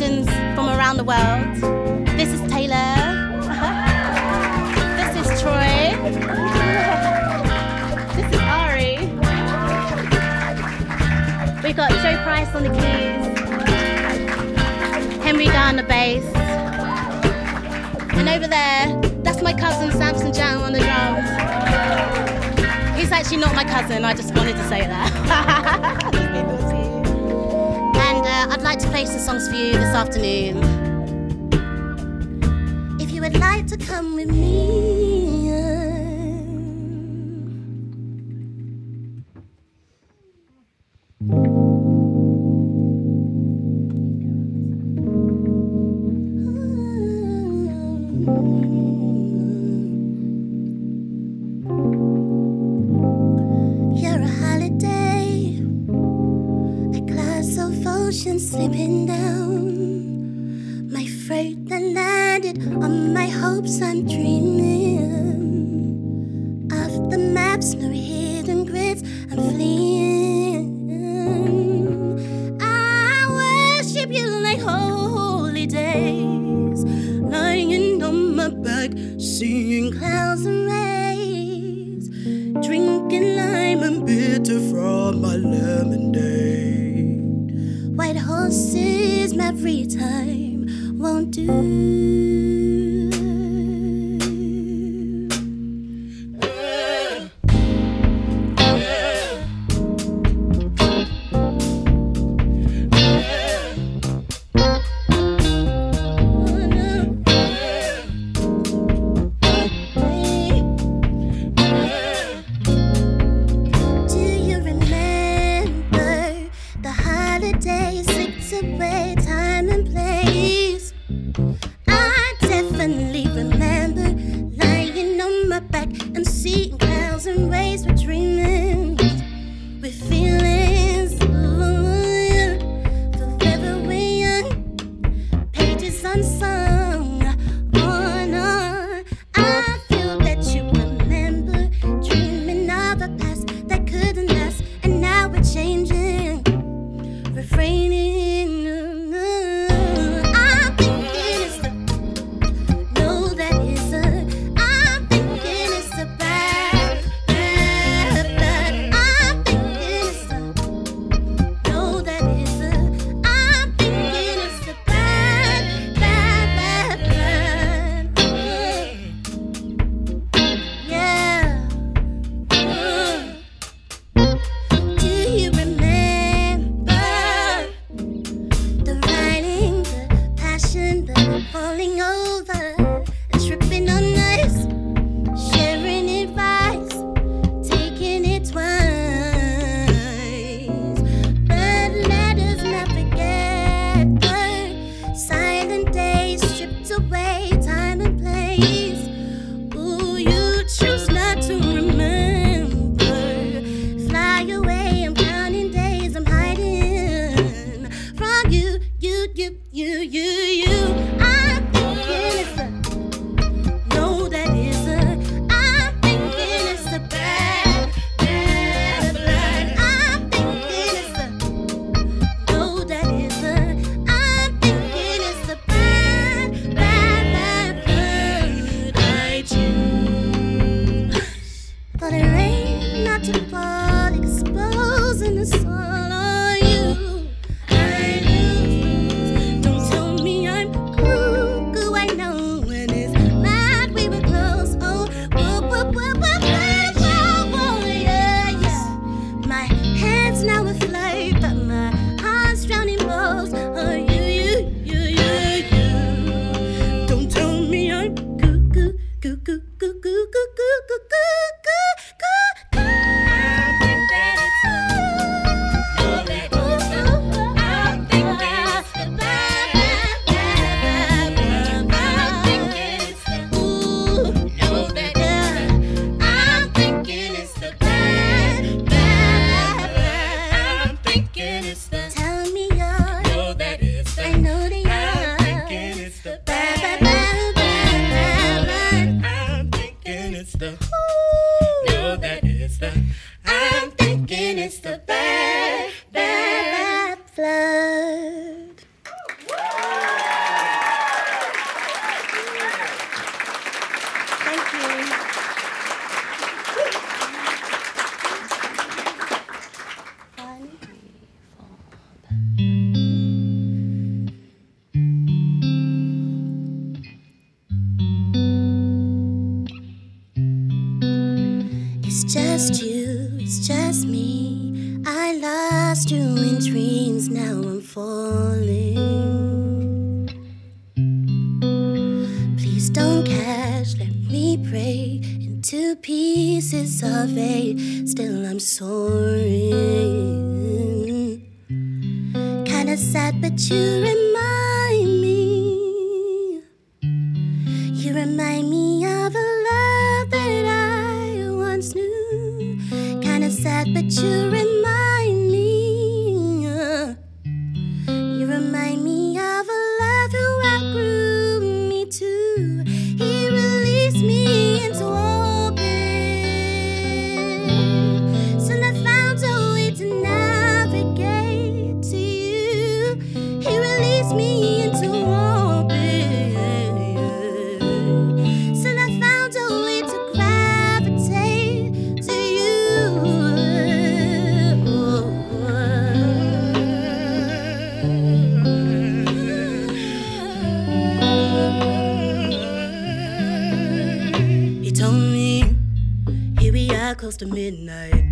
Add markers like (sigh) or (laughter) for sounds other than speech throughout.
musicians from around the world. This is Taylor. (laughs) this is Troy. (laughs) this is Ari. We've got Joe Price on the keys, Henry Guy on the bass, and over there, that's my cousin Samson Jam on the drums. He's actually not my cousin, I just wanted to say that. (laughs) play some songs for you this afternoon. If you would like to come with me. seeing clouds and rays, drinking lime and bitter from my lemonade. White horses, every time won't do. missed you. but you're in after midnight.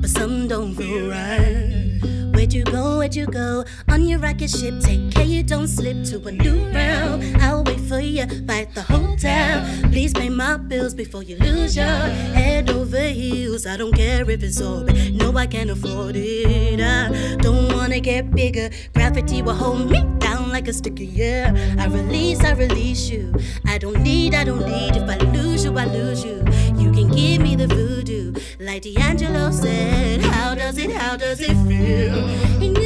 But some don't feel right. Where'd you go? Where'd you go? On your rocket ship, take care you don't slip to a new round. I'll wait for you by the hotel. Please pay my bills before you lose your head over heels. I don't care if it's orbit, no, I can't afford it. I don't wanna get bigger. Gravity will hold me down like a sticker, yeah. I release, I release you. I don't need, I don't need. If I lose you, I lose you. You can give me the like D'Angelo said. How does it, how does it feel?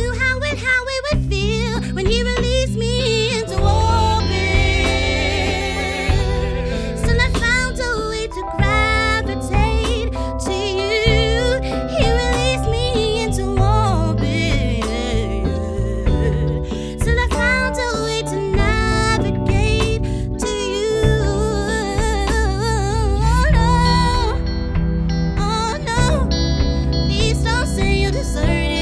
Deserted.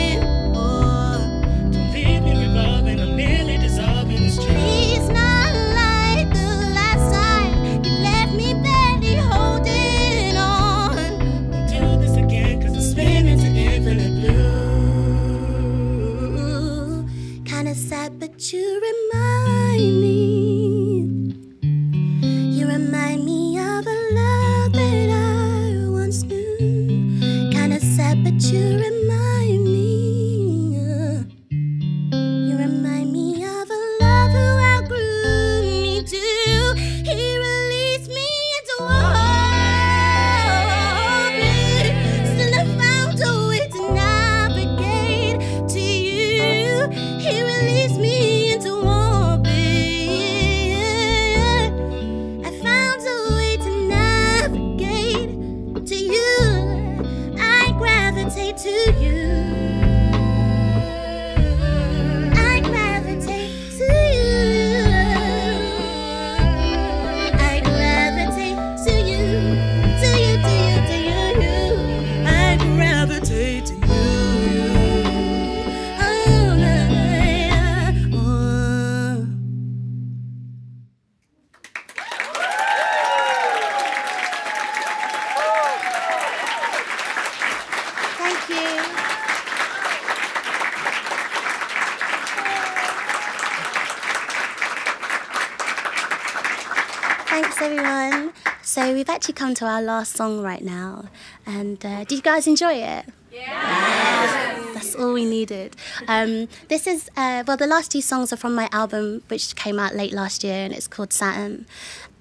Actually come to our last song right now, and uh, did you guys enjoy it? Yeah. That's all we needed. Um, this is uh, well, the last two songs are from my album, which came out late last year, and it's called Saturn.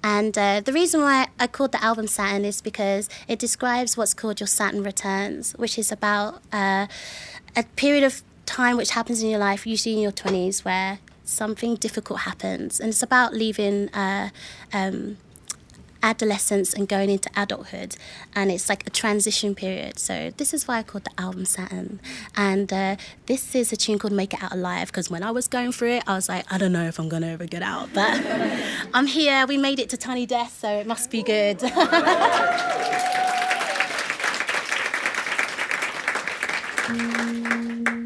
And uh, the reason why I called the album Saturn is because it describes what's called your Saturn returns, which is about uh, a period of time which happens in your life, usually in your 20s, where something difficult happens. And it's about leaving uh, um, adolescence and going into adulthood. And it's like a transition period. So this is why I called the album Saturn. And uh, this is a tune called Make It Out Alive because when I was going through it, I was like, I don't know if I'm to ever get out. But (laughs) I'm here. We made it to Tiny Desk, so it must be good. (laughs)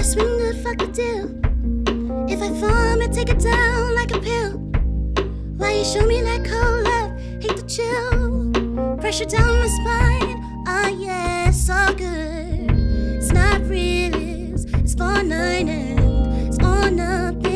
I swing good, fuck the deal. If I vomit, take it down like a pill. Why you show me that cold love? Hate the chill. Pressure down my spine. Ah, yeah, it's all good. It's not real, it's, it's for nine and it's all nothing.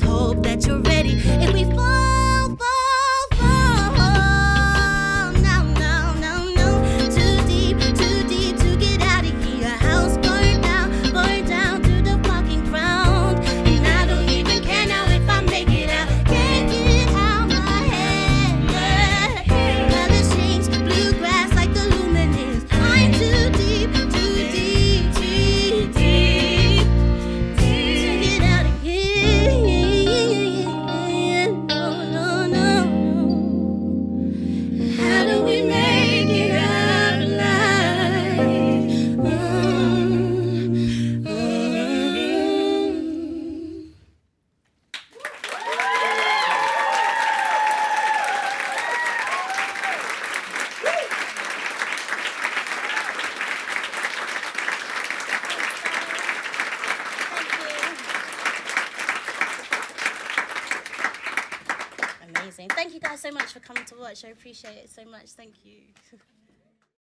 hope that you're ready. appreciate it so much. Thank.